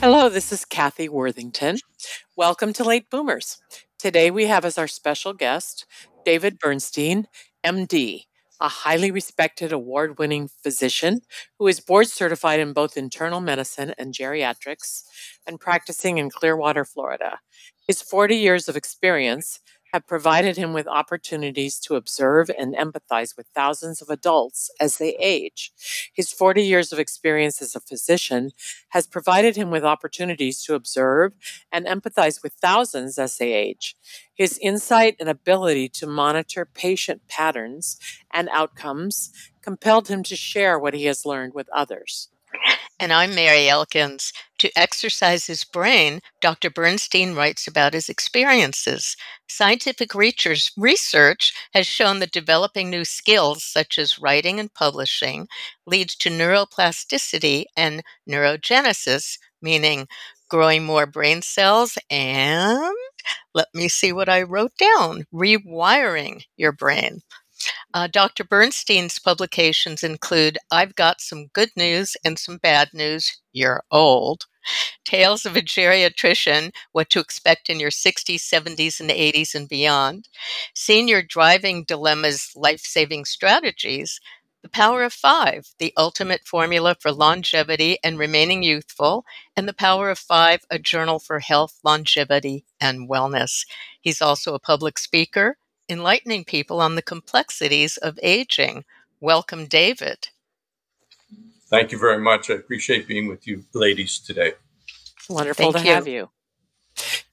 Hello, this is Kathy Worthington. Welcome to Late Boomers. Today we have as our special guest David Bernstein, MD, a highly respected award winning physician who is board certified in both internal medicine and geriatrics and practicing in Clearwater, Florida. His 40 years of experience have provided him with opportunities to observe and empathize with thousands of adults as they age. His 40 years of experience as a physician has provided him with opportunities to observe and empathize with thousands as they age. His insight and ability to monitor patient patterns and outcomes compelled him to share what he has learned with others. And I'm Mary Elkins. To exercise his brain, Dr. Bernstein writes about his experiences. Scientific research has shown that developing new skills, such as writing and publishing, leads to neuroplasticity and neurogenesis, meaning growing more brain cells and let me see what I wrote down rewiring your brain. Uh, Dr. Bernstein's publications include I've Got Some Good News and Some Bad News, You're Old, Tales of a Geriatrician, What to Expect in Your 60s, 70s, and 80s and Beyond, Senior Driving Dilemmas, Life Saving Strategies, The Power of Five, The Ultimate Formula for Longevity and Remaining Youthful, and The Power of Five, A Journal for Health, Longevity, and Wellness. He's also a public speaker enlightening people on the complexities of aging. Welcome, David. Thank you very much. I appreciate being with you ladies today. Wonderful Thank to you. have you.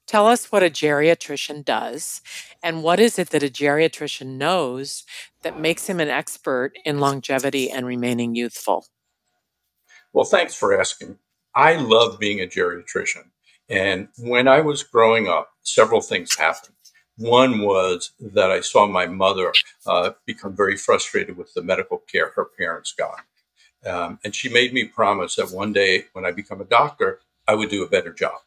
Tell us what a geriatrician does and what is it that a geriatrician knows that makes him an expert in longevity and remaining youthful? Well, thanks for asking. I love being a geriatrician. And when I was growing up, several things happened. One was that I saw my mother uh, become very frustrated with the medical care her parents got. Um, and she made me promise that one day when I become a doctor, I would do a better job.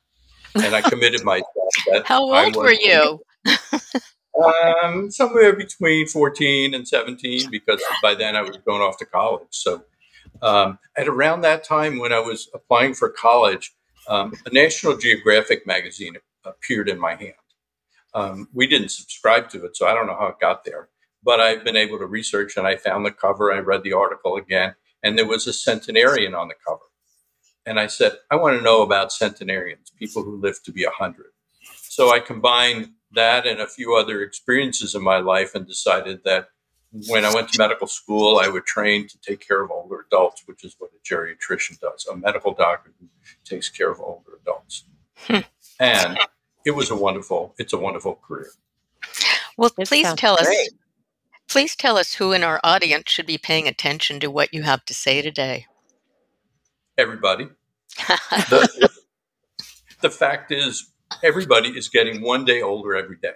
And I committed myself. That How old were you? um, somewhere between 14 and 17, because by then I was going off to college. So um, at around that time when I was applying for college, um, a National Geographic magazine appeared in my hand. Um, we didn't subscribe to it, so I don't know how it got there. But I've been able to research, and I found the cover. I read the article again, and there was a centenarian on the cover. And I said, I want to know about centenarians, people who live to be 100. So I combined that and a few other experiences in my life and decided that when I went to medical school, I would train to take care of older adults, which is what a geriatrician does, a medical doctor who takes care of older adults. Hmm. and it was a wonderful, it's a wonderful career. Well, this please tell great. us. Please tell us who in our audience should be paying attention to what you have to say today. Everybody. the, the fact is, everybody is getting one day older every day.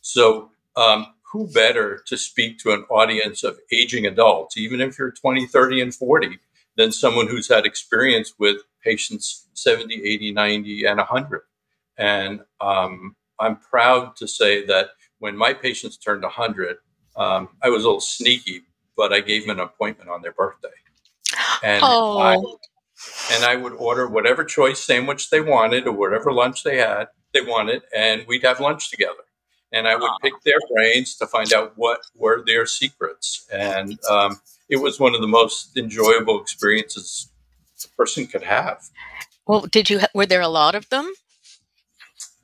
So, um, who better to speak to an audience of aging adults, even if you're 20, 30, and 40, than someone who's had experience with patients 70, 80, 90, and 100? And um, I'm proud to say that when my patients turned 100, um, I was a little sneaky, but I gave them an appointment on their birthday. And oh. I, and I would order whatever choice sandwich they wanted or whatever lunch they had, they wanted, and we'd have lunch together. And I would pick their brains to find out what were their secrets. And um, it was one of the most enjoyable experiences a person could have. Well, did you? Ha- were there a lot of them?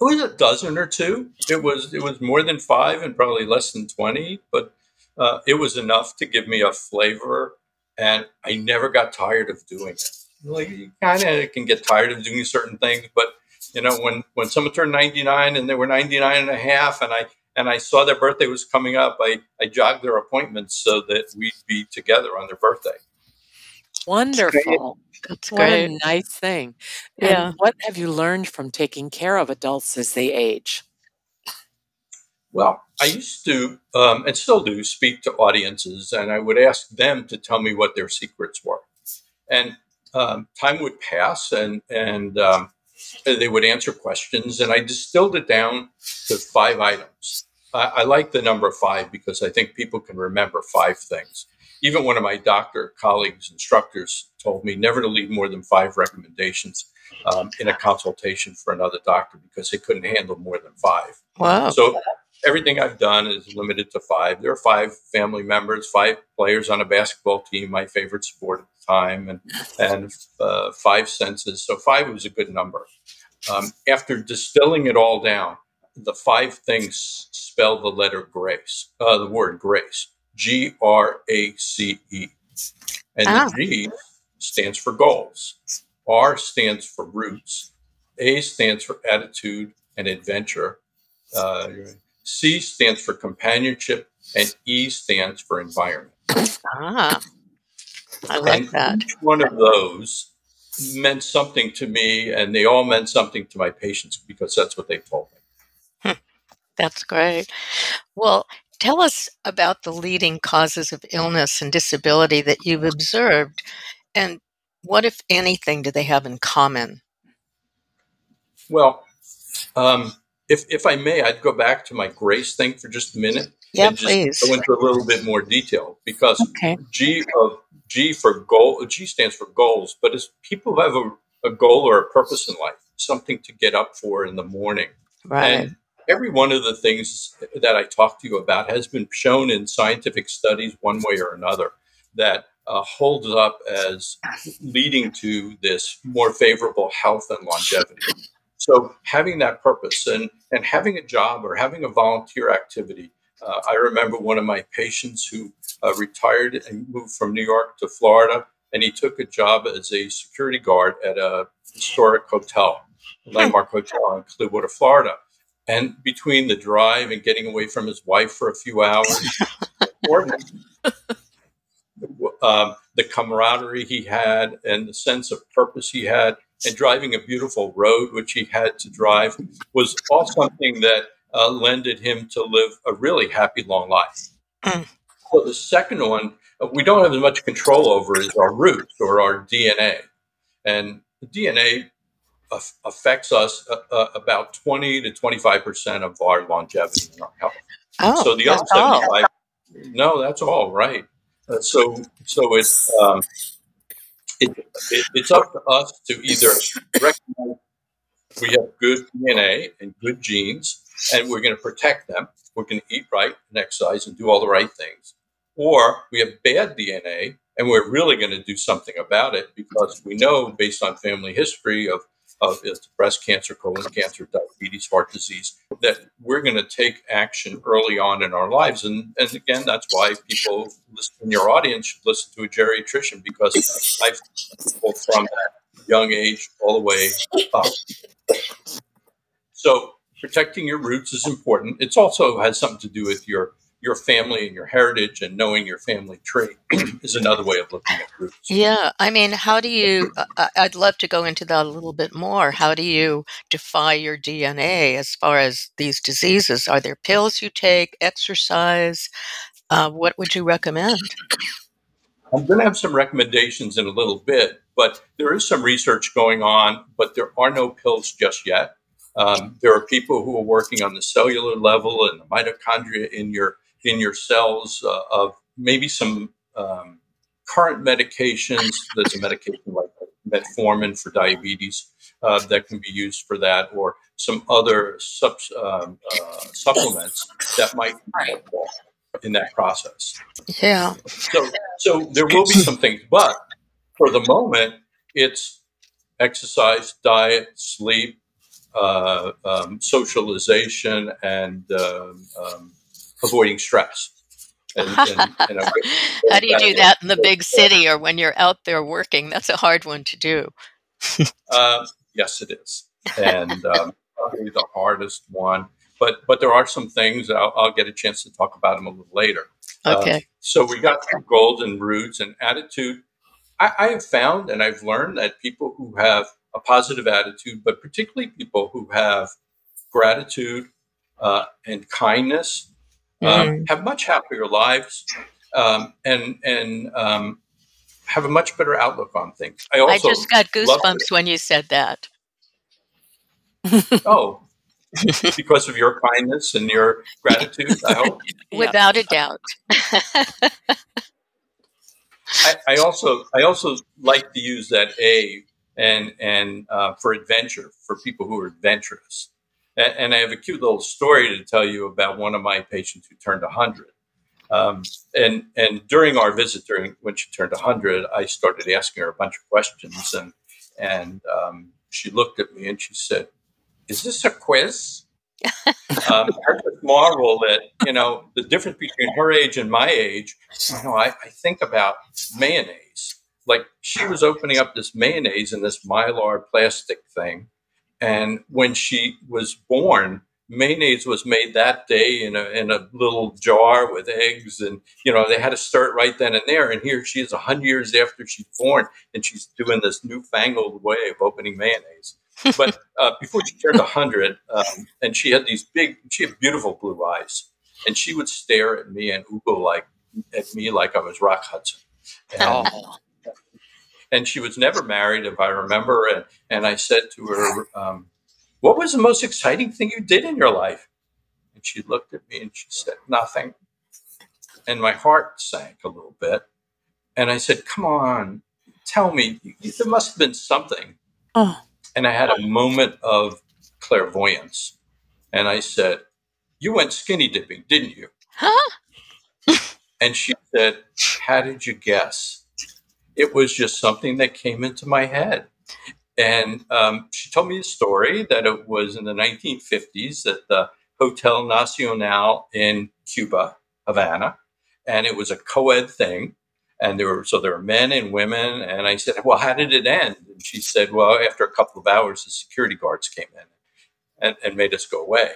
It was a dozen or two. It was it was more than five and probably less than twenty, but uh, it was enough to give me a flavor, and I never got tired of doing it. Like you kind of can get tired of doing certain things, but you know when when someone turned 99 and they were 99 and a half, and I and I saw their birthday was coming up, I I jogged their appointments so that we'd be together on their birthday. Wonderful. That's What great. a nice thing. And Yeah. what have you learned from taking care of adults as they age? Well, I used to, um, and still do, speak to audiences, and I would ask them to tell me what their secrets were. And um, time would pass, and and um, they would answer questions, and I distilled it down to five items. I, I like the number five because I think people can remember five things. Even one of my doctor colleagues, instructors, told me never to leave more than five recommendations um, in a consultation for another doctor because they couldn't handle more than five. Wow. So everything I've done is limited to five. There are five family members, five players on a basketball team, my favorite sport at the time, and and uh, five senses. So five was a good number. Um, after distilling it all down, the five things spell the letter grace, uh, the word grace, G R A C E, and Ah. the G stands for goals. R stands for roots. A stands for attitude and adventure. Uh, C stands for companionship, and E stands for environment. Ah, I like and that. each one of those meant something to me, and they all meant something to my patients because that's what they told me. That's great. Well, tell us about the leading causes of illness and disability that you've observed, and what, if anything, do they have in common? Well, um, if if I may, I'd go back to my grace thing for just a minute Yeah, and just please. go into a little bit more detail because Okay. G of G for goal. G stands for goals, but as people have a, a goal or a purpose in life, something to get up for in the morning, Right. and every one of the things that I talked to you about has been shown in scientific studies, one way or another, that uh, holds up as leading to this more favorable health and longevity. So having that purpose and and having a job or having a volunteer activity. Uh, I remember one of my patients who uh, retired and moved from New York to Florida, and he took a job as a security guard at a historic hotel, landmark hotel in Clearwater, Florida. And between the drive and getting away from his wife for a few hours, or, um, the camaraderie he had and the sense of purpose he had, and driving a beautiful road which he had to drive was all something that uh, lended him to live a really happy, long life. Mm. So the second one uh, we don't have as much control over is our roots or our DNA, and the DNA affects us uh, uh, about 20 to 25 percent of our longevity and our health. Oh, so the other that's all. 75, no, that's all right. Uh, so so it's um, it, it, it's up to us to either recognize we have good DNA and good genes, and we're going to protect them. We're going to eat right and exercise and do all the right things, or we have bad DNA and we're really going to do something about it because we know based on family history of of it's breast cancer, colon cancer, diabetes, heart disease, that we're going to take action early on in our lives. And, and again, that's why people in your audience should listen to a geriatrician because I've people from that young age all the way up. So protecting your roots is important. It's also has something to do with your your family and your heritage and knowing your family tree is another way of looking at roots. Yeah, I mean, how do you? I- I- I'd love to go into that a little bit more. How do you defy your DNA as far as these diseases? Are there pills you take, exercise? Uh, what would you recommend? I'm going to have some recommendations in a little bit, but there is some research going on, but there are no pills just yet. Um, there are people who are working on the cellular level and the mitochondria in your in your cells uh, of maybe some um, current medications. There's a medication like metformin for diabetes uh, that can be used for that, or some other sub, um, uh, supplements that might be helpful in that process. Yeah, So, so there will be some things, but for the moment, it's exercise, diet, sleep, uh, um, socialization, and um, um, avoiding stress. And, and, and How do you do that in the big city or when you're out there working? That's a hard one to do. uh, yes, it is, and um, probably the hardest one. But but there are some things I'll, I'll, get a chance to talk about them a little later. Okay. Uh, so we got golden roots and attitude. I, I have found and I've learned that people who have a positive attitude, but particularly people who have gratitude uh, and kindness, mm. have much happier lives um, and and um, have a much better outlook on things. I also I just got goosebumps when you said that. oh, because of your kindness and your gratitude, I hope. Without a doubt. I, I, also I also like to use that A and and uh, for adventure for people who are adventurous. And, and, I have a cute little story to tell you about one of my patients who turned 100. Um, and and during our visit, during when she turned 100, I started asking her a bunch of questions, and and um, she looked at me and she said, "Is this a quiz?" um, I just marvel that you know the difference between her age and my age. You know, I, I think about mayonnaise. Like she was opening up this mayonnaise in this mylar plastic thing, and when she was born, mayonnaise was made that day in a, in a little jar with eggs. And, you know, they had to start right then and there. And here she is 100 years after she's born, and she's doing this newfangled way of opening mayonnaise. but uh, before she turned 100, um, and she had these big, she had beautiful blue eyes. And she would stare at me and oogle like at me like I was Rock Hudson. And, oh and she was never married, if I remember. And, and I said to her, um, What was the most exciting thing you did in your life? And she looked at me and she said, Nothing. And my heart sank a little bit. And I said, Come on, tell me, there must have been something. Oh. And I had a moment of clairvoyance. And I said, You went skinny dipping, didn't you? Huh? and she said, How did you guess? It was just something that came into my head. And um, she told me a story that it was in the 1950s at the Hotel Nacional in Cuba, Havana, and it was a co-ed thing. And there were so there were men and women. And I said, "Well, how did it end?" And she said, "Well, after a couple of hours, the security guards came in and, and made us go away."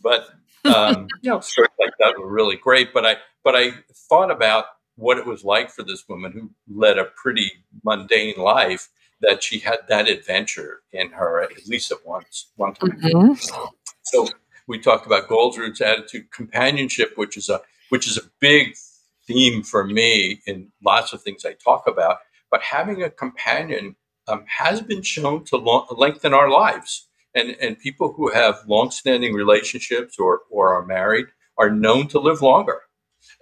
But um, you know, stories like that were really great. But I but I thought about what it was like for this woman who led a pretty mundane life that she had that adventure in her at least at once one time. Mm-hmm. So we talked about Goldroots attitude, companionship, which is a which is a big theme for me in lots of things I talk about. But having a companion um, has been shown to lengthen our lives, and and people who have long-standing relationships or or are married are known to live longer.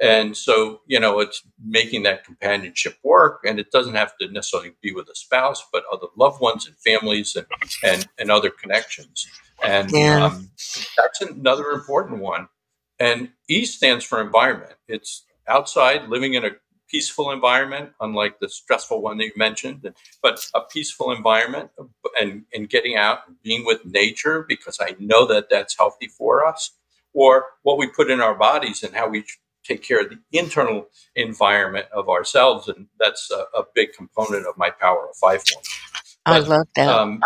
And so, you know, it's making that companionship work. And it doesn't have to necessarily be with a spouse, but other loved ones and families and, and, and other connections. And yeah. um, that's another important one. And E stands for environment. It's outside, living in a peaceful environment, unlike the stressful one that you mentioned, but a peaceful environment and, and getting out and being with nature because I know that that's healthy for us, or what we put in our bodies and how we take care of the internal environment of ourselves, and that's a, a big component of my power of five form. I love that. Um,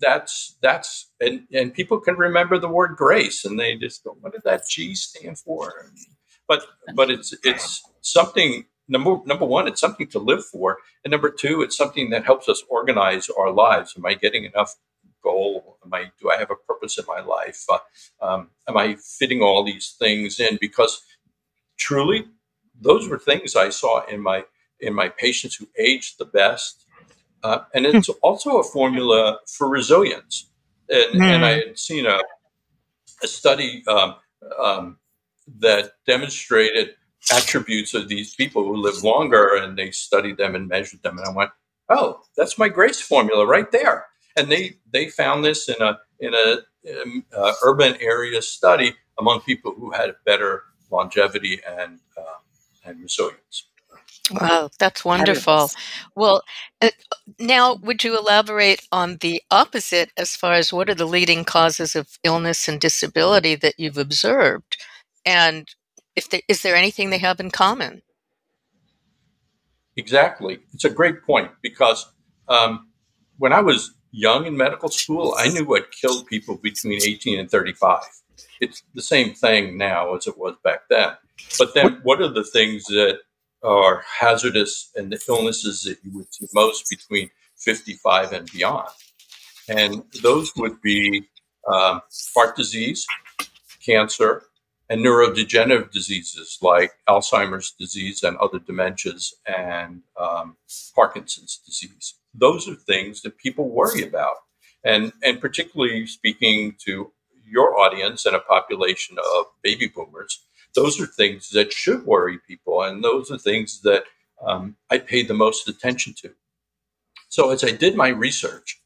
that's that's and and people can remember the word grace, and they just go, "What did that G stand for?" But but it's it's something. Number number one, it's something to live for, and number two, it's something that helps us organize our lives. Am I getting enough goal? Am I do I have a purpose in my life? Uh, um, am I fitting all these things in? Because truly, those were things I saw in my in my patients who aged the best, uh, and it's hmm. also a formula for resilience. And, mm. and I had seen a a study um, um, that demonstrated attributes of these people who live longer, and they studied them and measured them, and I went, "Oh, that's my grace formula right there." And they they found this in a in a, in um, a uh, urban area study among people who had better longevity and uh, and resilience. Wow, that's wonderful. Well, uh, now would you elaborate on the opposite as far as what are the leading causes of illness and disability that you've observed? And if there, is there anything they have in common? Exactly. It's a great point because um, when I was young in medical school, I knew what killed people between 18 and 35. It's the same thing now as it was back then. But then, what are the things that are hazardous and the illnesses that you would see most between 55 and beyond? And those would be um, heart disease, cancer, and neurodegenerative diseases like Alzheimer's disease and other dementias and um, Parkinson's disease. Those are things that people worry about. And, and particularly speaking to your audience and a population of baby boomers, those are things that should worry people. And those are things that um, I paid the most attention to. So as I did my research,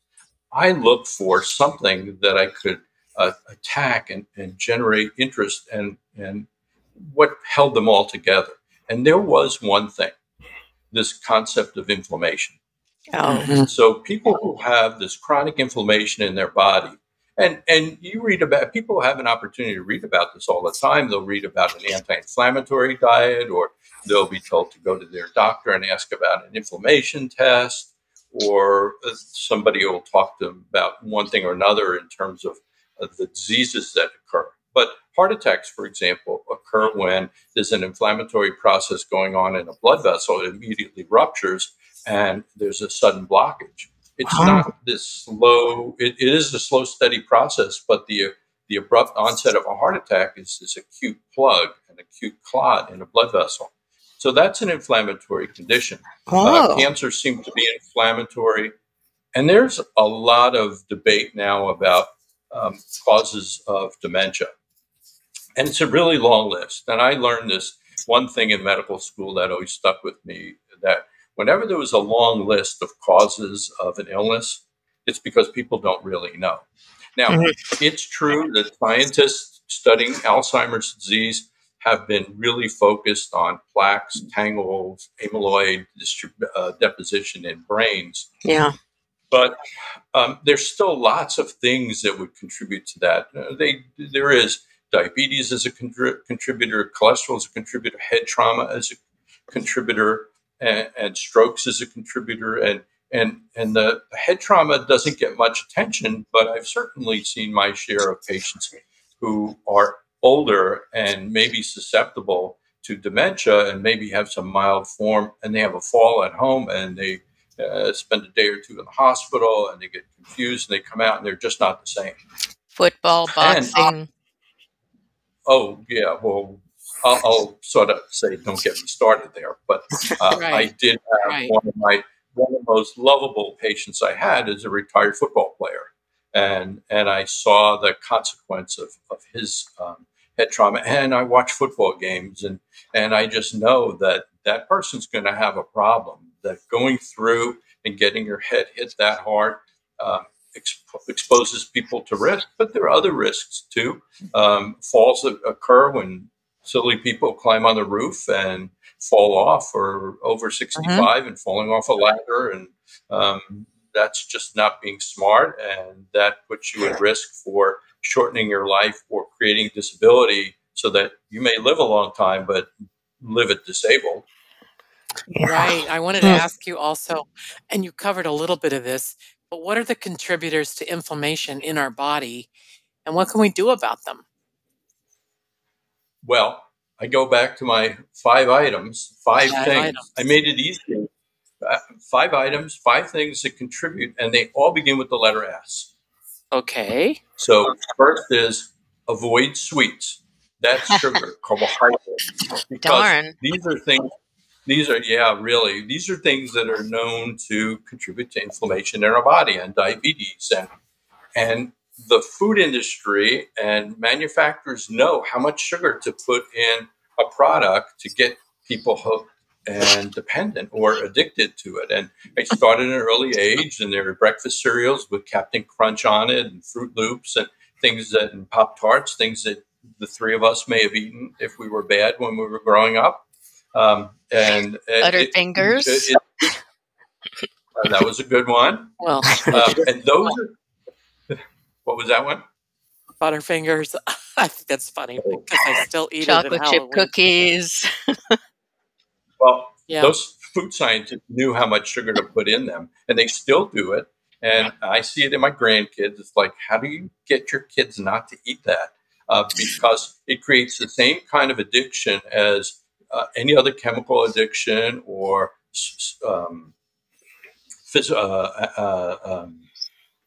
I looked for something that I could uh, attack and, and generate interest and and what held them all together. And there was one thing: this concept of inflammation. Oh. Mm-hmm. So people who have this chronic inflammation in their body, and and you read about people have an opportunity to read about this all the time. They'll read about an anti-inflammatory diet, or they'll be told to go to their doctor and ask about an inflammation test, or uh, somebody will talk to them about one thing or another in terms of the diseases that occur. But heart attacks, for example, occur when there's an inflammatory process going on in a blood vessel. It immediately ruptures and there's a sudden blockage. It's not this slow, it, it is a slow, steady process, but the, the abrupt onset of a heart attack is this acute plug, an acute clot in a blood vessel. So that's an inflammatory condition. Uh, cancer seems to be inflammatory. And there's a lot of debate now about um, causes of dementia. And it's a really long list. And I learned this one thing in medical school that always stuck with me that whenever there was a long list of causes of an illness, it's because people don't really know. Now, mm-hmm. it's true that scientists studying Alzheimer's disease have been really focused on plaques, tangles, amyloid distrib- uh, deposition in brains. Yeah. But um, there's still lots of things that would contribute to that. Uh, they, there is diabetes as a contri- contributor, cholesterol as a contributor, head trauma as a contributor, and, and strokes as a contributor. And, and, and the head trauma doesn't get much attention, but I've certainly seen my share of patients who are older and maybe susceptible to dementia and maybe have some mild form and they have a fall at home and they uh, spend a day or two in the hospital and they get confused and they come out and they're just not the same. Football, boxing. And, oh, yeah. Well, I'll, I'll, sort of say, don't get me started there. But uh, right. I did have right. one of my one of the most lovable patients I had is a retired football player, and and I saw the consequence of of his um, head trauma. And I watch football games, and and I just know that that person's going to have a problem that going through and getting your head hit that hard um, exp- exposes people to risk. But there are other risks too. Um, falls occur when silly people climb on the roof and fall off, or over 65 mm-hmm. and falling off a ladder, and um, that's just not being smart, and that puts you at risk for shortening your life or creating disability so that you may live a long time but live it disabled. Yeah. Right. I wanted to ask you also, and you covered a little bit of this, but what are the contributors to inflammation in our body and what can we do about them? Well, I go back to my five items, five, five things. Items. I made it easy. Uh, five items, five things that contribute, and they all begin with the letter S. Okay. So, first is avoid sweets. That's sugar, carbohydrates. Darn. These are things these are, yeah, really, these are things that are known to contribute to inflammation in our body and diabetes. And, and the food industry and manufacturers know how much sugar to put in a product to get people hooked and dependent or addicted to it. And I started at an early age, and there were breakfast cereals with Captain Crunch on it, and Froot Loops, and things that, and Pop Tarts, things that the three of us may have eaten if we were bad when we were growing up. Um, and Butterfingers. It, it, uh, that was a good one. Well, um, and those. Are, what was that one? Butterfingers. I think that's funny because I still eat Chocolate it at chip cookies. Well, Yeah. those food scientists knew how much sugar to put in them, and they still do it. And I see it in my grandkids. It's like, how do you get your kids not to eat that? Uh, because it creates the same kind of addiction as uh, any other chemical addiction or s- s- um, phys- uh, uh, um,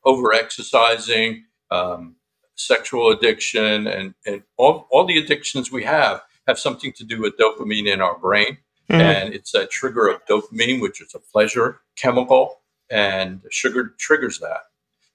over exercising, um, sexual addiction, and, and all, all the addictions we have have something to do with dopamine in our brain Mm. and it's a trigger of dopamine, which is a pleasure chemical, and sugar triggers that.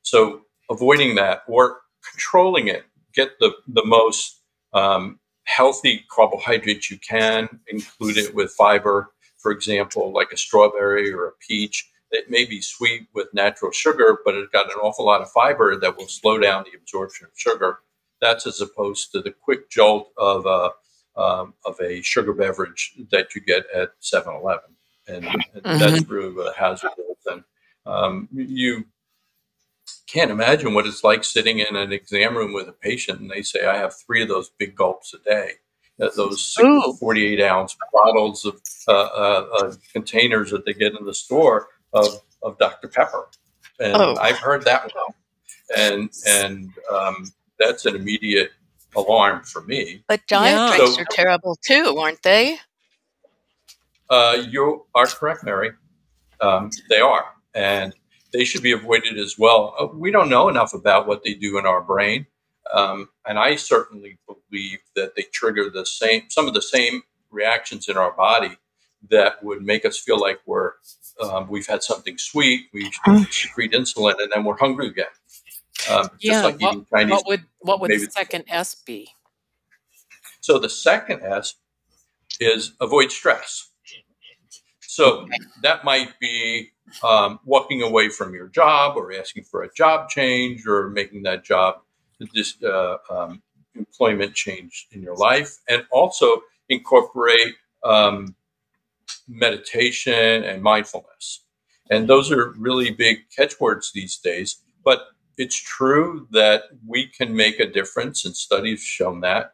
So avoiding that or controlling it, get the the most um, healthy carbohydrates you can, include it with fiber, for example, like a strawberry or a peach. It may be sweet with natural sugar, but it's got an awful lot of fiber that will slow down the absorption of sugar. That's as opposed to the quick jolt of a um, of a sugar beverage that you get at 7-Eleven. And, and that's really what is. And um, you can't imagine what it's like sitting in an exam room with a patient and they say, I have three of those big gulps a day. Uh, those six- Ooh. 48 ounce bottles of uh, uh, uh, containers that they get in the store of, of Dr. Pepper. And Oh. I've heard that one. And, and um, that's an immediate alarm for me. But diet Yeah. drinks So- are terrible too, aren't they? Uh, you are correct, Mary. Um, they are, and they should be avoided as well. Uh, we don't know enough about what they do in our brain, um, and I certainly believe that they trigger the same, some of the same reactions in our body that would make us feel like we're um, we've had something sweet, we secrete insulin, and then we're hungry again. Um, Yeah, just like what- eating Chinese What would what would the second S be? So the second S is avoid stress. So that might be um, walking away from your job or asking for a job change or making that job this uh, um, employment change in your life, and also incorporate um, meditation and mindfulness. And those are really big catchwords these days. But it's true that we can make a difference, and studies have shown that.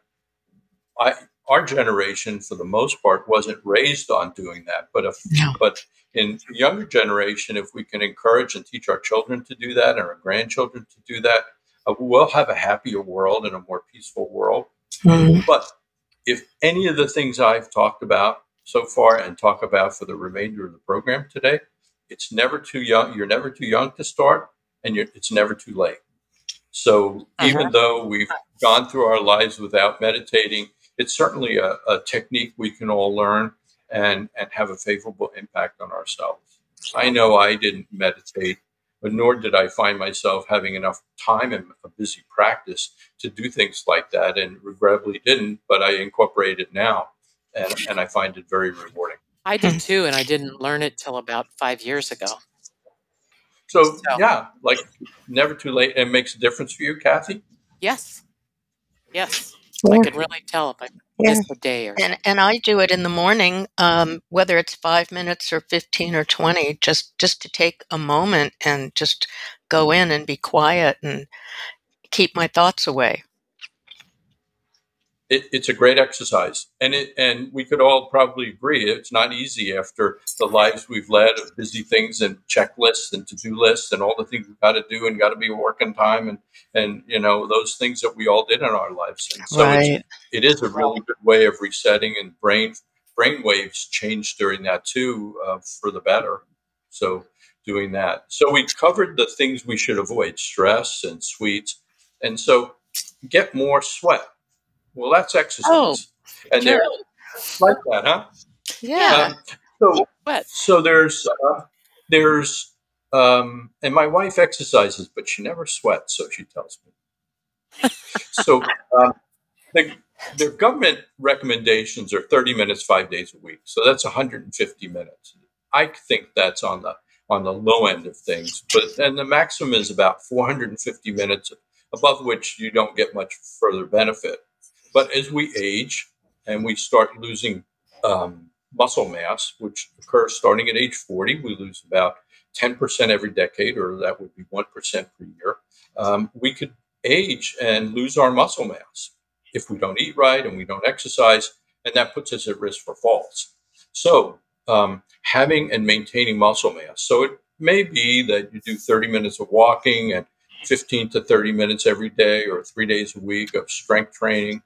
I, our generation, for the most part, wasn't raised on doing that. But if, No. but in younger generation, if we can encourage and teach our children to do that and our grandchildren to do that, uh, we'll have a happier world and a more peaceful world. Mm. But if any of the things I've talked about so far and talk about for the remainder of the program today, it's never too young. You're never too young to start, and you're, it's never too late. So uh-huh. even though we've gone through our lives without meditating, it's certainly a, a technique we can all learn and, and have a favorable impact on ourselves. I know I didn't meditate, but nor did I find myself having enough time in a busy practice to do things like that, and regrettably didn't. But I incorporate it now, and, and I find it very rewarding. I did too, and I didn't learn it till about five years ago. So So- yeah, like never too late. It makes a difference for you, Kathy. Yes, yes, Yeah. I can really tell if I Yeah. missed a day or. And and I do it in the morning, um, whether it's five minutes or fifteen or twenty, just just to take a moment and just go in and be quiet and keep my thoughts away. It, it's a great exercise, and it and we could all probably agree it's not easy after the lives we've led of busy things and checklists and to do lists and all the things we've got to do and got to be working time and and you know those things that we all did in our lives. And so it's, it is a really good way of resetting and brain brain waves change during that too uh, for the better. So doing that. So we covered the things we should avoid stress and sweets. And so get more sweat well that's exercise Oh, and sure. like that huh Yeah. um, so What? so there's uh, there's um, and my wife exercises but she never sweats so she tells me so um, the, the government recommendations are 30 minutes five days a week so that's 150 minutes i think that's on the on the low end of things but then the maximum is about 450 minutes above which you don't get much further benefit but as we age and we start losing um, muscle mass which occurs starting at age 40 we lose about 10% every decade or that would be 1% per year um, we could age and lose our muscle mass if we don't eat right and we don't exercise, and that puts us at risk for falls. So, um, having and maintaining muscle mass. So, it may be that you do 30 minutes of walking and 15 to 30 minutes every day or three days a week of strength training.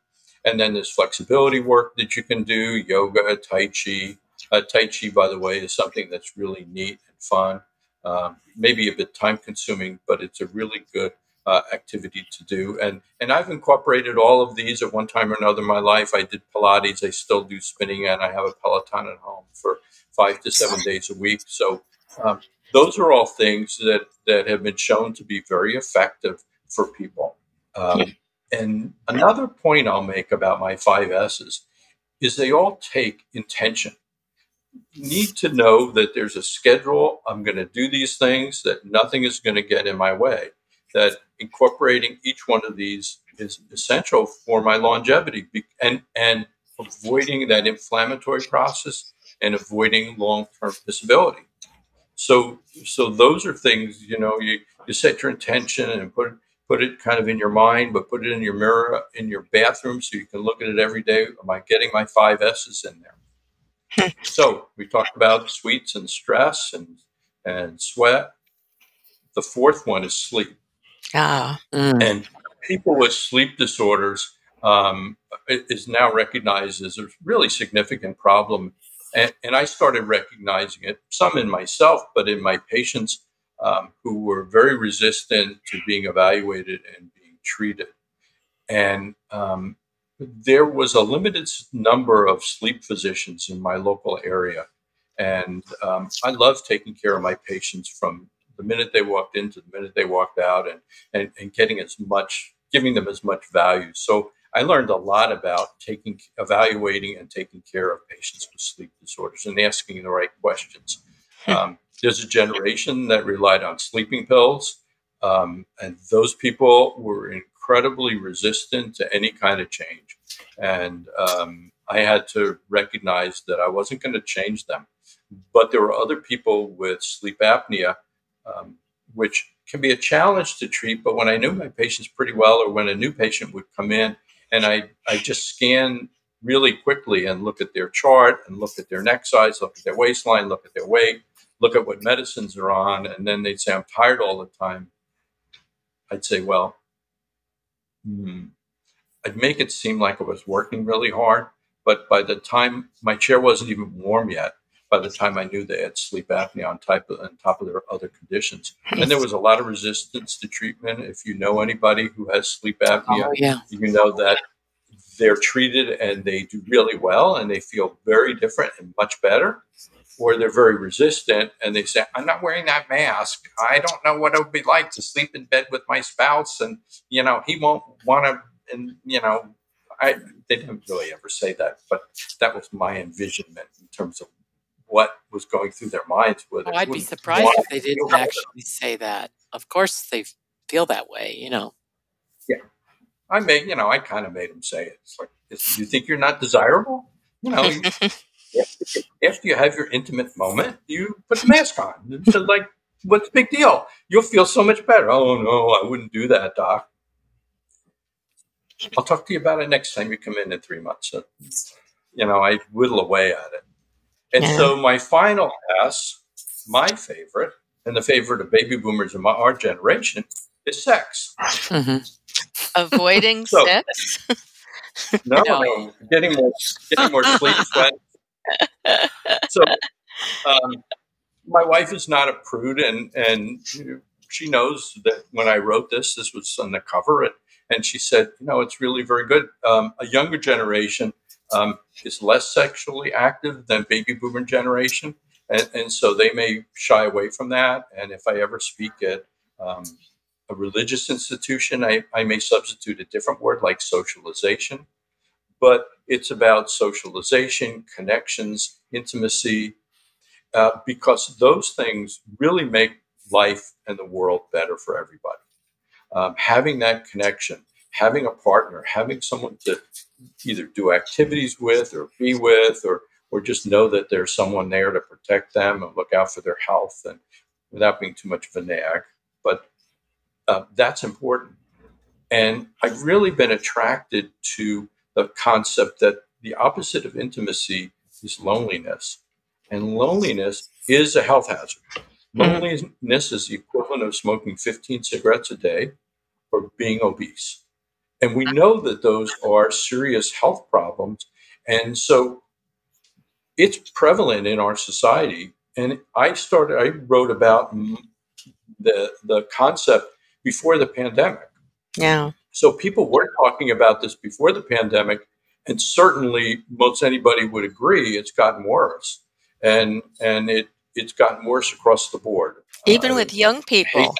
And then there's flexibility work that you can do, yoga, Tai Chi. Uh, tai Chi, by the way, is something that's really neat and fun. Um, maybe a bit time consuming, but it's a really good uh, activity to do. And and I've incorporated all of these at one time or another in my life. I did Pilates. I still do spinning, and I have a Peloton at home for five to seven days a week. So um, those are all things that that have been shown to be very effective for people. Um, and another point I'll make about my five S's is they all take intention. Need to know that there's a schedule. I'm going to do these things, that nothing is going to get in my way that incorporating each one of these is essential for my longevity and, and avoiding that inflammatory process and avoiding long-term disability. So, so those are things, you know, you, you set your intention and put, put it kind of in your mind, but put it in your mirror in your bathroom so you can look at it every day. Am I getting my five S's in there? so we talked about sweets and stress and, and sweat. The fourth one is sleep. Ah. Mm. And people with sleep disorders um, is now recognized as a really significant problem. And, and, I started recognizing it, some in myself, but in my patients um, who were very resistant to being evaluated and being treated. And um, there was a limited number of sleep physicians in my local area. And um, I love taking care of my patients from the minute they walked in to the minute they walked out and, and, and getting as much, giving them as much value. So I learned a lot about taking, evaluating and taking care of patients with sleep disorders and asking the right questions. Um, there's a generation that relied on sleeping pills, um, and those people were incredibly resistant to any kind of change. And um, I had to recognize that I wasn't going to change them. But there were other people with sleep apnea um, which can be a challenge to treat. But when I knew my patients pretty well, or when a new patient would come in, and I, I just scan really quickly and look at their chart and look at their neck size, look at their waistline, look at their weight, look at what medicines are on, and then they'd say, I'm tired all the time. I'd say, Well, hmm. I'd make it seem like I was working really hard. But by the time my chair wasn't even warm yet, by the time I knew they had sleep apnea on, type of, on top of their other conditions. And there was a lot of resistance to treatment. If you know anybody who has sleep apnea, oh, yeah. you know that they're treated and they do really well and they feel very different and much better. Or they're very resistant and they say, I'm not wearing that mask. I don't know what it would be like to sleep in bed with my spouse. And, you know, he won't want to, and, you know, I, they didn't really ever say that, but that was my envisionment in terms of what was going through their minds. Whether oh, I'd be surprised if they didn't actually say that. Of course, they feel that way, you know. Yeah, I made, you know, I kind of made them say it. It's like, you think you're not desirable? You know, after, after you have your intimate moment, you put the mask on. It's like, what's the big deal? You'll feel so much better. Oh no, I wouldn't do that, doc. I'll talk to you about it next time you come in in three months. So, you know, I whittle away at it. And yeah. so my final S, my favorite, and the favorite of baby boomers in my, our generation, is sex. Mm-hmm. Avoiding so, sex? no, no, getting more, getting more sleep, sweat. So, um, my wife is not a prude, and and she knows that when I wrote this, this was on the cover, and, and she said, you know, it's really very good. Um, a younger generation um, is less sexually active than baby boomer generation. And, and, so they may shy away from that. And if I ever speak at um, a religious institution, I, I may substitute a different word like socialization. But it's about socialization, connections, intimacy, uh, because those things really make life and the world better for everybody. Um, having that connection, having a partner, having someone to either do activities with or be with or or just know that there's someone there to protect them and look out for their health and without being too much of a nag. But uh, that's important. And I've really been attracted to the concept that the opposite of intimacy is loneliness. And loneliness is a health hazard. Mm-hmm. Loneliness is the equivalent of smoking 15 cigarettes a day or being obese. And we know that those are serious health problems. And so it's prevalent in our society. And I started, I wrote about the, the concept before the pandemic. Yeah. So people were talking about this before the pandemic. And certainly most anybody would agree it's gotten worse. And, and it, it's gotten worse across the board. Even uh, with young people.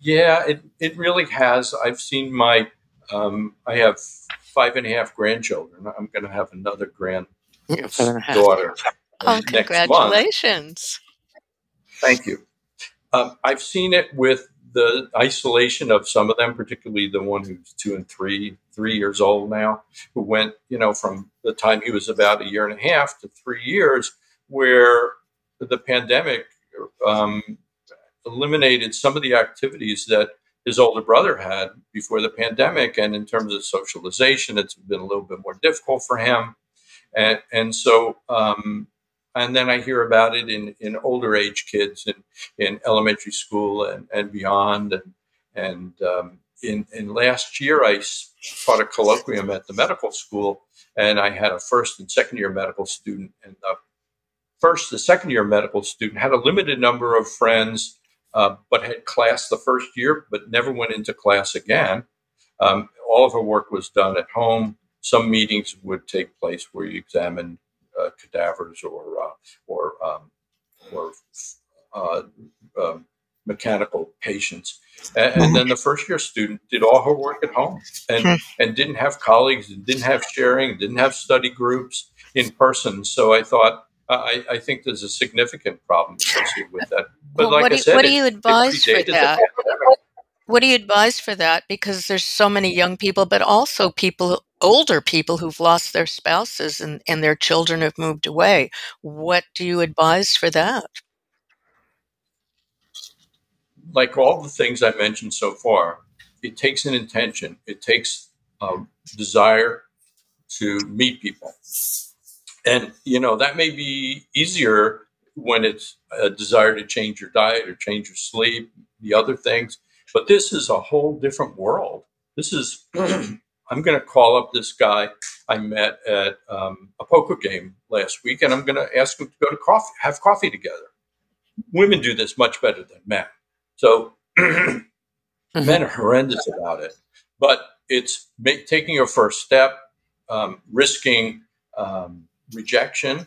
Yeah, it, it really has. I've seen my, um, I have five and a half grandchildren. I'm going to have another granddaughter. Oh, congratulations. Thank you. Um, I've seen it with the isolation of some of them, particularly the one who's two and three, three years old now, who went, you know, from the time he was about a year and a half to three years, where the pandemic um, eliminated some of the activities that his older brother had before the pandemic. And in terms of socialization, it's been a little bit more difficult for him. And, and so, um, and then I hear about it in, in older age kids in, in elementary school and, and beyond. And, and um, in, in last year, I taught a colloquium at the medical school, and I had a first and second year medical student. And the first, the second year medical student had a limited number of friends uh, but had class the first year, but never went into class again. Um, all of her work was done at home. Some meetings would take place where you examined uh, cadavers or uh, or um, or uh, um, mechanical patients. And, and, then the first year student did all her work at home and, and didn't have colleagues and didn't have sharing, didn't have study groups in person. So I thought, I, I think there's a significant problem associated with that. But well, like what, I said, what do you it, advise it for that? What do you advise for that? Because there's so many young people, but also people, older people who've lost their spouses and, and their children have moved away. What do you advise for that? Like all the things I mentioned so far, it takes an intention, it takes a desire to meet people and, you know, that may be easier when it's a desire to change your diet or change your sleep, the other things. But this is a whole different world. This is, I'm going to call up this guy I met at um, a poker game last week, and I'm going to ask him to go to coffee, have coffee together. Women do this much better than men. So men are horrendous about it. But it's make, taking a first step, um, risking um, rejection,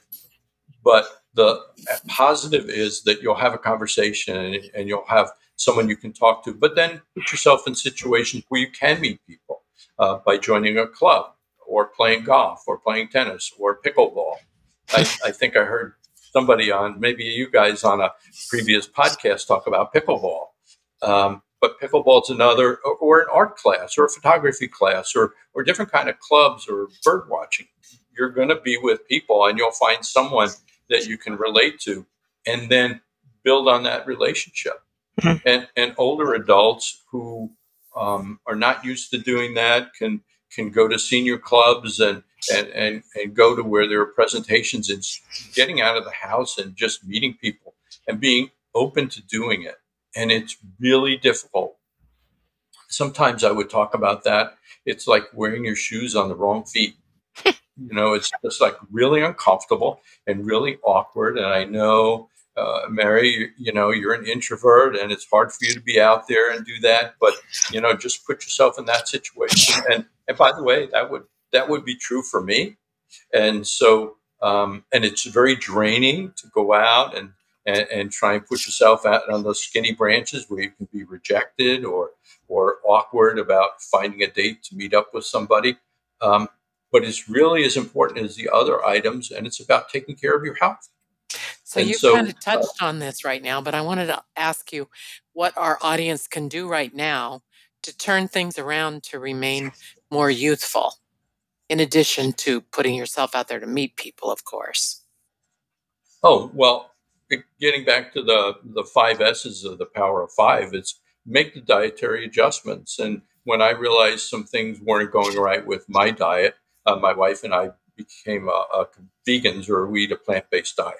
but the positive is that you'll have a conversation and, and, you'll have someone you can talk to. But then put yourself in situations where you can meet people uh, by joining a club or playing golf or playing tennis or pickleball. I, I think I heard somebody on maybe you guys on a previous podcast talk about pickleball. Um, but pickleball's another, or, an art class, or a photography class, or or different kind of clubs, or bird watching you're going to be with people and you'll find someone that you can relate to and then build on that relationship. Mm-hmm. And, and older adults who um, are not used to doing that can can go to senior clubs and, and, and, and go to where there are presentations and getting out of the house and just meeting people and being open to doing it. And it's really difficult. Sometimes I would talk about that. It's like wearing your shoes on the wrong feet. You know, it's just like really uncomfortable and really awkward. And I know, uh, Mary, you, you know, you're an introvert and it's hard for you to be out there and do that. But, you know, just put yourself in that situation. And, and by the way, that would, that would be true for me. And so, um, and it's very draining to go out and, and, and, try and put yourself out on those skinny branches where you can be rejected or or awkward about finding a date to meet up with somebody. Um, but it's really as important as the other items, and it's about taking care of your health. So you so, kind of touched uh, on this right now, but I wanted to ask you what our audience can do right now to turn things around to remain more youthful, in addition to putting yourself out there to meet people, of course. Oh well, getting back to the the five S's of the power of five, it's make the dietary adjustments. And when I realized some things weren't going right with my diet, uh, my wife and I became uh, vegans or we eat a plant based diet.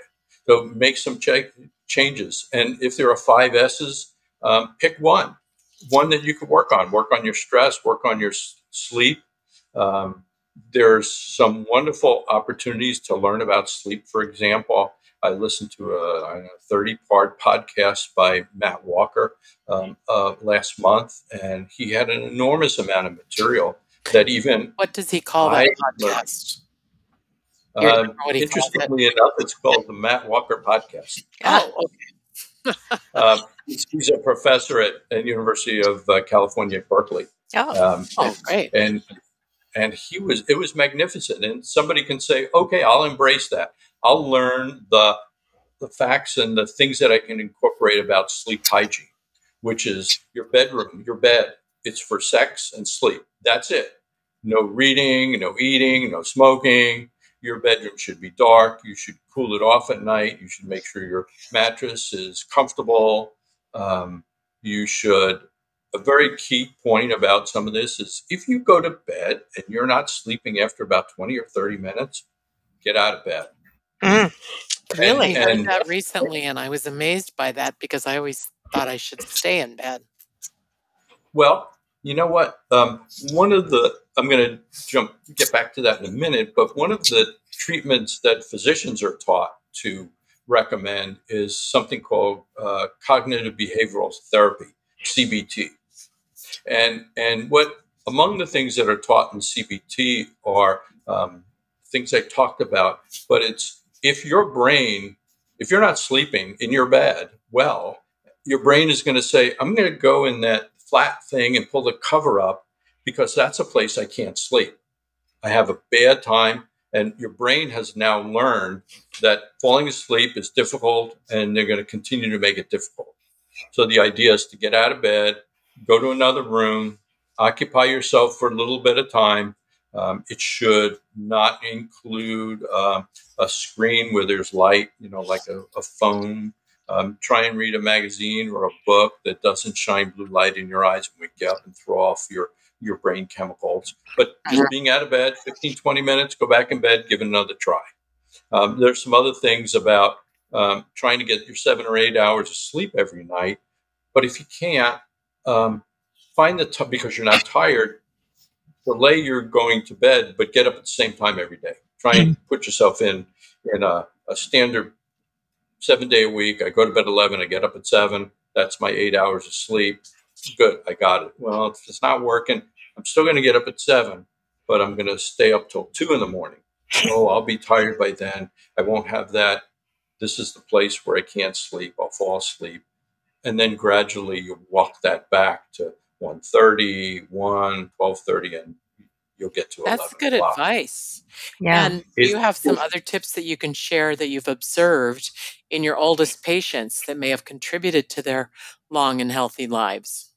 So make some ch- changes. And if there are five S's, um, pick one, one that you can work on. Work on your stress, work on your s- sleep. Um, there's some wonderful opportunities to learn about sleep. For example, I listened to a 30 part podcast by Matt Walker um, uh, last month, and he had an enormous amount of material that even. What does he call that podcast? Uh, interestingly enough, it's called the Matt Walker Podcast. Oh, okay. uh, he's, a professor at, at University of uh, California Berkeley. Oh, um, oh, great! And and he was it was magnificent. And somebody can say, okay, I'll embrace that. I'll learn the the facts and the things that I can incorporate about sleep hygiene, which is your bedroom, your bed. It's for sex and sleep. That's it. No reading, no eating, no smoking. Your bedroom should be dark. You should cool it off at night. You should make sure your mattress is comfortable. Um, you should. A very key point about some of this is if you go to bed and you're not sleeping after about 20 or 30 minutes, get out of bed. Mm. Really? And, I heard that recently, and I was amazed by that because I always thought I should stay in bed. Well, you know what? Um, one of the I'm going to jump get back to that in a minute, but one of the treatments that physicians are taught to recommend is something called uh, cognitive behavioral therapy (CBT), and and what among the things that are taught in CBT are um, things I talked about, but it's if your brain, if you're not sleeping in your bed well, your brain is going to say, I'm going to go in that flat thing and pull the cover up because that's a place I can't sleep. I have a bad time. And your brain has now learned that falling asleep is difficult and they're going to continue to make it difficult. So the idea is to get out of bed, go to another room, occupy yourself for a little bit of time, um, it should not include uh, a screen where there's light, you know, like a, a phone. Um, try and read a magazine or a book that doesn't shine blue light in your eyes and wake you up and throw off your, your brain chemicals. But just uh-huh. being out of bed, 15, 20 minutes, go back in bed, give it another try. Um, there's some other things about um, trying to get your seven or eight hours of sleep every night. But if you can't, um, find the time because you're not tired, delay your going to bed, but get up at the same time every day. Try and mm-hmm. put yourself in in a, a standard seven day a week. I go to bed eleven. I get up at seven. That's my eight hours of sleep. Good, I got it. Well, if it's not working, I'm still going to get up at seven, but I'm going to stay up till two in the morning. Oh, I'll be tired by then. I won't have that. This is the place where I can't sleep. I'll fall asleep. And then gradually you walk that back to 1.30, 1, 12.30, and you'll get to That's good o'clock. advice. Yeah. And do you have some other tips that you can share that you've observed in your oldest patients that may have contributed to their long and healthy lives?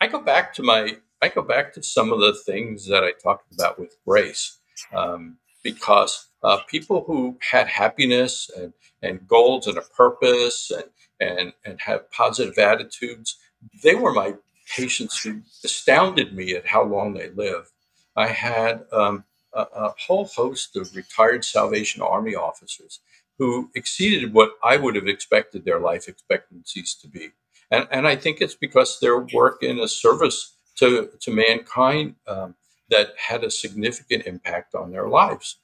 I go back to my I go back to some of the things that I talked about with Grace, um, because uh, people who had happiness and, and goals and a purpose and, and, and have positive attitudes they were my patients who astounded me at how long they lived. I had um, a, a, whole host of retired Salvation Army officers who exceeded what I would have expected their life expectancies to be. And, and I think it's because their work in a service to, to mankind um, that had a significant impact on their lives.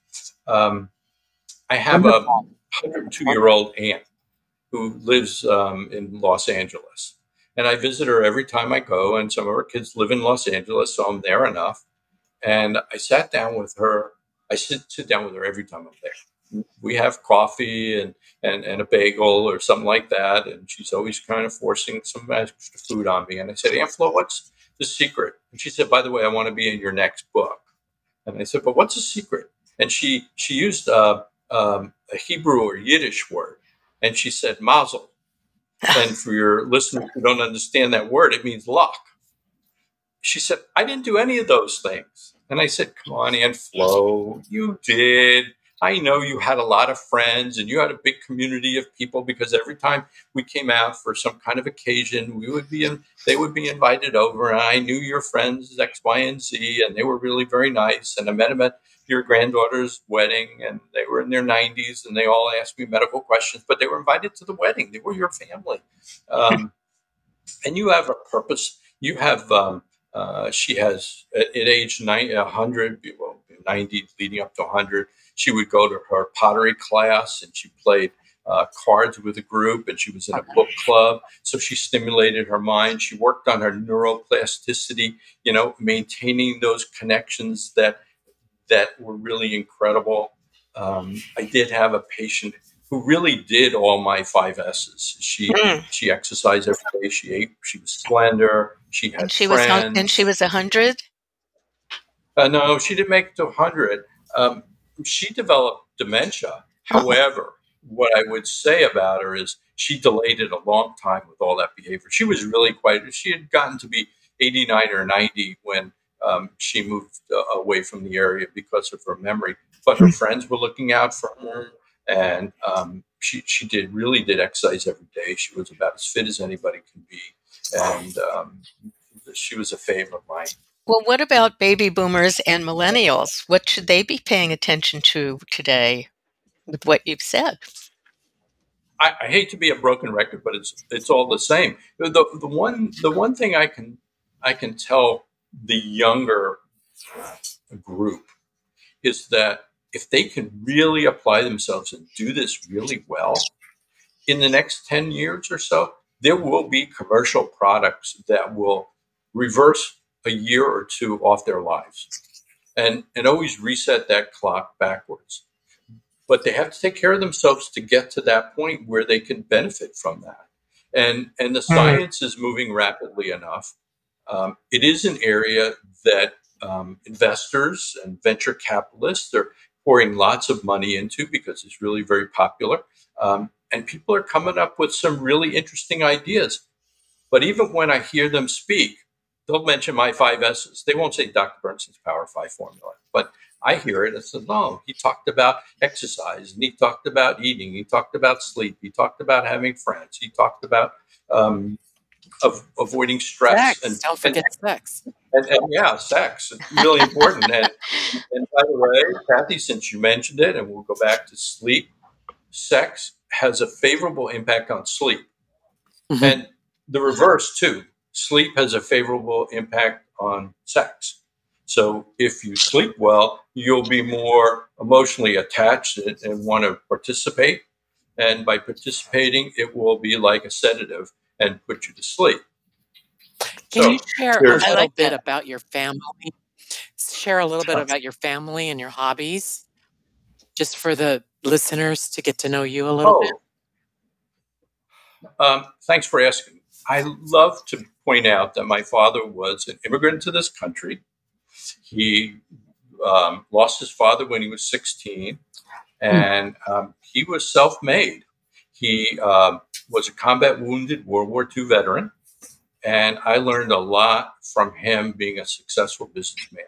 Um, I have a 102 year old aunt who lives um, in Los Angeles and I visit her every time I go. And some of her kids live in Los Angeles, so I'm there enough. And I sat down with her. I sit sit down with her every time I'm there. We have coffee and, and, and a bagel or something like that. And she's always kind of forcing some extra food on me. And I said, Aunt Flo, what's the secret? And she said, By the way, I want to be in your next book. And I said, But what's the secret? And she she used uh, um, a Hebrew or Yiddish word, and she said mazel and for your listeners who don't understand that word, it means luck. She said, I didn't do any of those things. And I said, Come on, Aunt Flo, you did. I know you had a lot of friends and you had a big community of people because every time we came out for some kind of occasion, we would be in, they would be invited over. And I knew your friends X, Y, and Z, and they were really very nice. And I met them at your granddaughter's wedding, and they were in their 90s, and they all asked me medical questions, but they were invited to the wedding. They were your family. Um, and you have a purpose. You have, um, uh, she has, at, at age 90, 100, well, 90 leading up to 100, she would go to her pottery class and she played uh, cards with a group and she was in a book club. So she stimulated her mind. She worked on her neuroplasticity, you know, maintaining those connections that that were really incredible. Um, I did have a patient who really did all my five S's. She mm. she exercised every day. She ate. She was slender. She had and she friends. was and she was a hundred. Uh, no, she didn't make it to hundred. Um, she developed dementia. However, what I would say about her is she delayed it a long time with all that behavior. She was really quite. She had gotten to be eighty nine or ninety when um, she moved uh, away from the area because of her memory. But her hmm. friends were looking out for her, and um, she she did really did exercise every day. She was about as fit as anybody can be, and um, she was a favorite of mine. Well, what about baby boomers and millennials? What should they be paying attention to today with what you've said? I, I, hate to be a broken record, but it's it's all the same. The, the one the one thing I can I can tell the younger group is that if they can really apply themselves and do this really well, in the next 10 years or so, there will be commercial products that will reverse a year or two off their lives and, and always reset that clock backwards. But they have to take care of themselves to get to that point where they can benefit from that. And, and the hmm. science is moving rapidly enough um, it is an area that um, investors and venture capitalists are pouring lots of money into because it's really very popular. Um, and people are coming up with some really interesting ideas. But even when I hear them speak, they'll mention my five S's. They won't say Dr. Bernstein's Power Five formula, but I hear it and say, no, he talked about exercise and he talked about eating. He talked about sleep. He talked about having friends. He talked about um, of avoiding stress. Sex. And, Don't forget and, sex. And, and, yeah, sex. It's really important. and, and by the way, Kathy, since you mentioned it, and we'll go back to sleep, sex has a favorable impact on sleep. Mm-hmm. And the reverse, too. Sleep has a favorable impact on sex. So if you sleep well, you'll be more emotionally attached and, and want to participate. And by participating, it will be like a sedative and put you to sleep. Can so, you share a little like bit that. about your family? Share a little bit about your family and your hobbies, just for the listeners to get to know you a little oh. bit. Um, thanks for asking. I love to point out that my father was an immigrant to this country. He um, lost his father when he was 16, hmm. and um, he was self made. He um, was a combat wounded World War II veteran. And I learned a lot from him being a successful businessman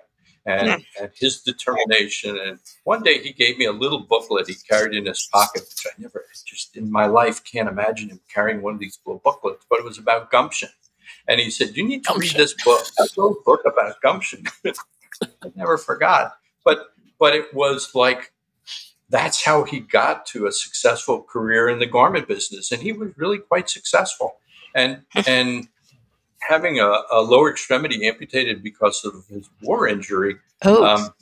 and, mm. and his determination. And one day he gave me a little booklet he carried in his pocket, which I never just in my life can't imagine him carrying one of these little booklets, but it was about gumption. And he said, You need to gumption. read this book. A little book about gumption. I never forgot. But but it was like that's how he got to a successful career in the garment business, and he was really quite successful. And and having a, a lower extremity amputated because of his war injury, oh. um,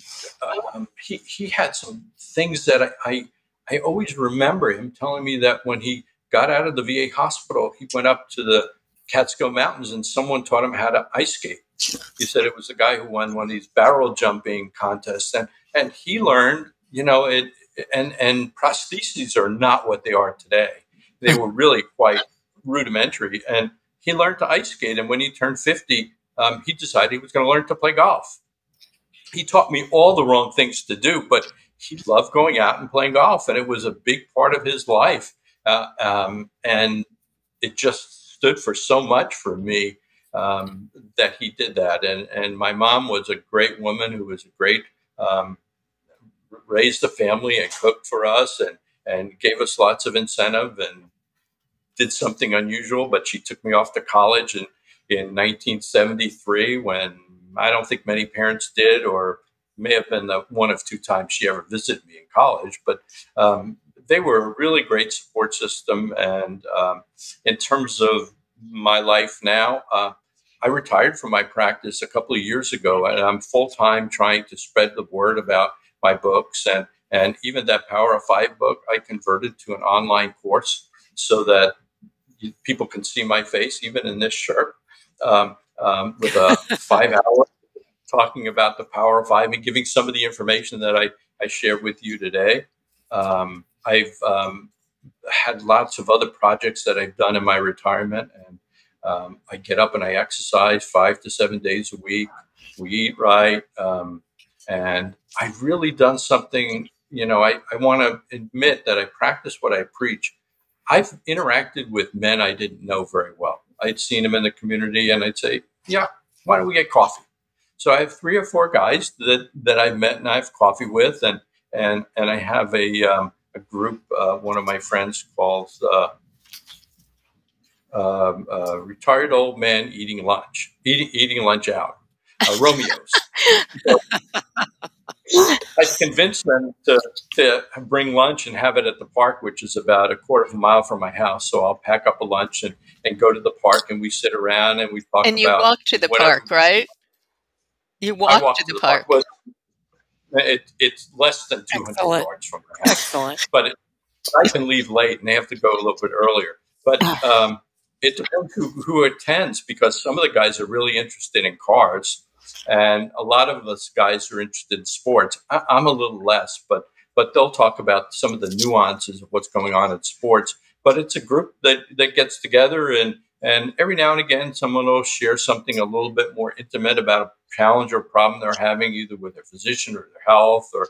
um, he he had some things that I, I I always remember him telling me that when he got out of the VA hospital, he went up to the Catskill Mountains and someone taught him how to ice skate. He said it was the guy who won one of these barrel jumping contests, and and he learned, you know, it and and prostheses are not what they are today. They were really quite rudimentary. And he learned to ice skate. And when he turned 50, um, he decided he was going to learn to play golf. He taught me all the wrong things to do, but he loved going out and playing golf. And it was a big part of his life. Uh, um, and it just stood for so much for me um, that he did that. And, and my mom was a great woman who was a great um, raised a family and cooked for us and, and gave us lots of incentive and did something unusual. But she took me off to college in, in 1973 when I don't think many parents did, or may have been the one of two times she ever visited me in college. But um, they were a really great support system. And um, in terms of my life now, uh, I retired from my practice a couple of years ago, and I'm full time trying to spread the word about my books and and even that Power of Five book I converted to an online course so that people can see my face even in this shirt um, um, with a five hour talking about the Power of Five and giving some of the information that I I shared with you today. Um, I've um, had lots of other projects that I've done in my retirement and um, I get up and I exercise five to seven days a week. We eat right. Um, and I've really done something, you know, I, I want to admit that I practice what I preach. I've interacted with men I didn't know very well. I'd seen them in the community and I'd say, yeah, why don't we get coffee? So I have three or four guys that, that I've met and I have coffee with. And, and, and I have a, um, a group, uh, one of my friends calls uh, um, uh, retired old man eating lunch, eating, eating lunch out, uh, Romeo's. so, I convinced them to, to bring lunch and have it at the park, which is about a quarter of a mile from my house. So I'll pack up a lunch and, and go to the park and we sit around and we talk And you walk to the whatever. park, right? You walk, walk to the, the park. park. It, it's less than 200 Excellent. yards from my house. Excellent. but it, I can leave late and they have to go a little bit earlier. But um, it depends who, who attends because some of the guys are really interested in cars, and a lot of us guys are interested in sports. I, I'm a little less, but but they'll talk about some of the nuances of what's going on in sports. But it's a group that that gets together and. And every now and again, someone will share something a little bit more intimate about a challenge or problem they're having, either with their physician or their health, or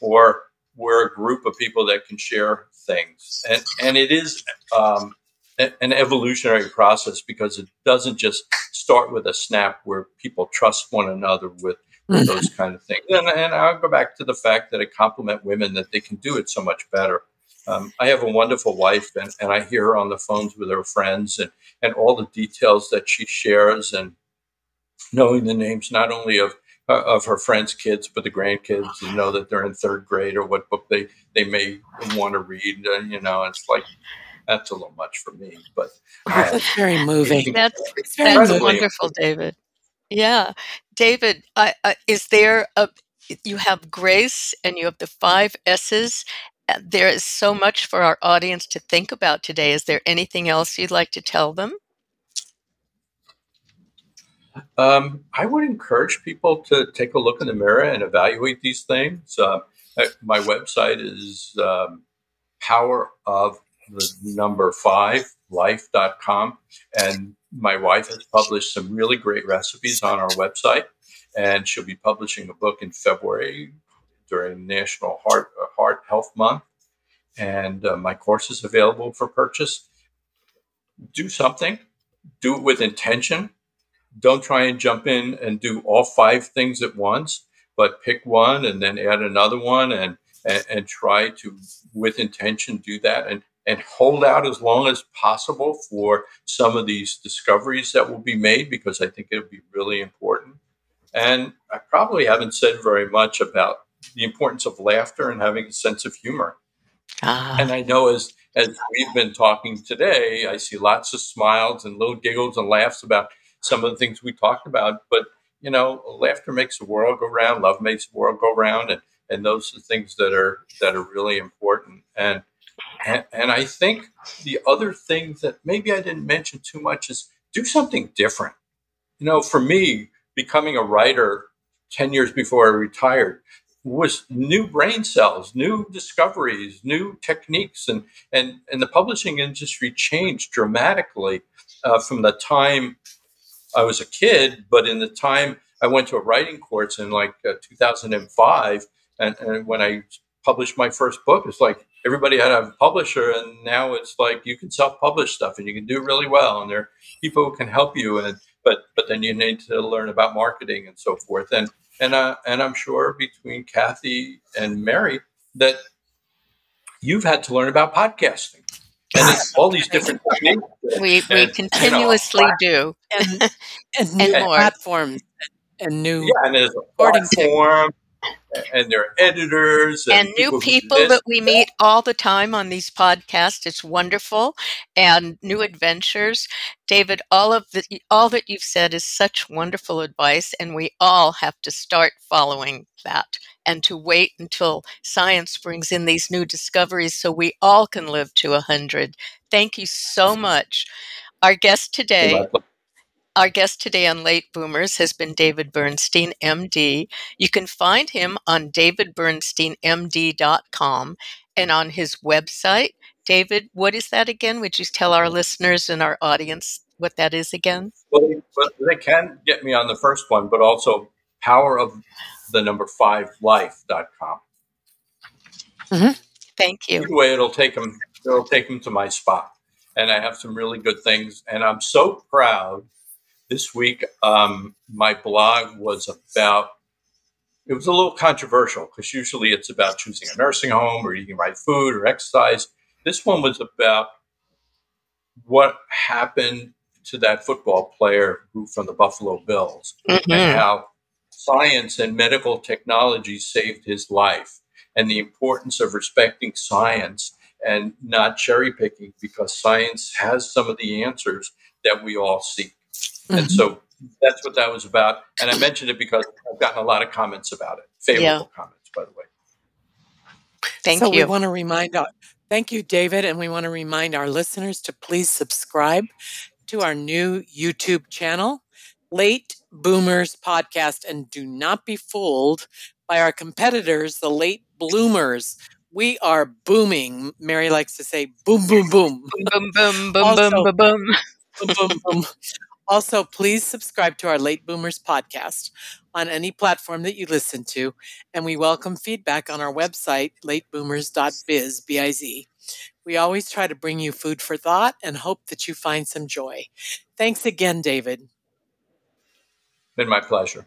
or we're a group of people that can share things. And and it is um, an evolutionary process because it doesn't just start with a snap where people trust one another with, those kind of things. And, and, I'll go back to the fact that I compliment women that they can do it so much better. Um, I have a wonderful wife, and, and I hear her on the phones with her friends and, and all the details that she shares, and knowing the names not only of uh, of her friends' kids, but the grandkids, you know that they're in third grade or what book they they may want to read. Uh, you know, it's like that's a little much for me, but uh, That's very moving. That's that's moving. wonderful, David. Yeah, David, I, I, is there a? You have grace, and you have the five S's. There is so much for our audience to think about today. Is there anything else you'd like to tell them? um, I would encourage people to take a look in the mirror and evaluate these things. Uh, uh, my website is um, power of the number five life.com and my wife has published some really great recipes on our website. And she'll be publishing a book in february during national heart uh, heart health month. And uh, my course is available for purchase. Do something. Do it with intention. Don't try and jump in and do all five things at once but pick one and then add another one and and, and try to with intention do that. And and hold out as long as possible for some of these discoveries that will be made because I think it'll be really important. And I probably haven't said very much about the importance of laughter and having a sense of humor. Ah, And I know as as we've been talking today, I see lots of smiles and little giggles and laughs about some of the things we talked about. But you know, laughter makes the world go round, love makes the world go round, and and those are things that are that are really important. And and, and I think the other thing that maybe I didn't mention too much is do something different. You know, for me, becoming a writer 10 years before I retired was new brain cells, new discoveries, new techniques. And, and, and the publishing industry changed dramatically uh, from the time I was a kid, but in the time I went to a writing course in like uh, 2005, and, and when I published my first book, it's like everybody had a publisher, and now it's like you can self-publish stuff and you can do really well, and there are people who can help you. And but but then you need to learn about marketing and so forth. And and uh, and I'm sure between Kathy and Mary that you've had to learn about podcasting and it's all these different techniques. We we and, continuously you know, do, and, and new and, platforms and new yeah, and there's a platform, and their editors and, and new people that we meet all the time on these podcasts. It's wonderful, and new adventures. David, all of the all that you've said is such wonderful advice, and we all have to start following that and to wait until science brings in these new discoveries so we all can live to a hundred. Thank you so much. Our guest today our guest today on Late Boomers has been David Bernstein, MD. You can find him on davidbernsteinmd.com and on his website. David, what is that again? Would you tell our listeners and our audience what that is again? Well, they can get me on the first one, but also power of the number five life.com. Mm-hmm. Thank you. Either way, it'll take them, it'll take them to my spot. And I have some really good things. And I'm so proud this week, um, my blog was about, it was a little controversial because usually it's about choosing a nursing home or eating right food or exercise. This one was about what happened to that football player who from the Buffalo Bills mm-hmm. and how science and medical technology saved his life and the importance of respecting science and not cherry picking because science has some of the answers that we all seek. Mm-hmm. And so that's what that was about. And I mentioned it because I've gotten a lot of comments about it, favorable yeah. comments, by the way. Thank you. so you. we want to remind, our, thank you, David, and we want to remind our listeners to please subscribe to our new YouTube channel, Late Boomers Podcast, and do not be fooled by our competitors, the Late Bloomers. We are booming. Mary likes to say, boom, boom, boom, boom, boom, boom, also, boom, boom, boom. boom, boom, boom. Also, please subscribe to our Late Boomers podcast on any platform that you listen to, and we welcome feedback on our website, lateboomers.biz, B-I-Z. We always try to bring you food for thought and hope that you find some joy. Thanks again, David. Been my pleasure.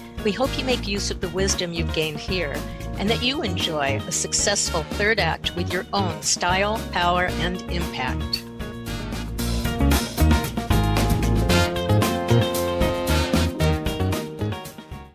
We hope you make use of the wisdom you've gained here and that you enjoy a successful third act with your own style, power, and impact.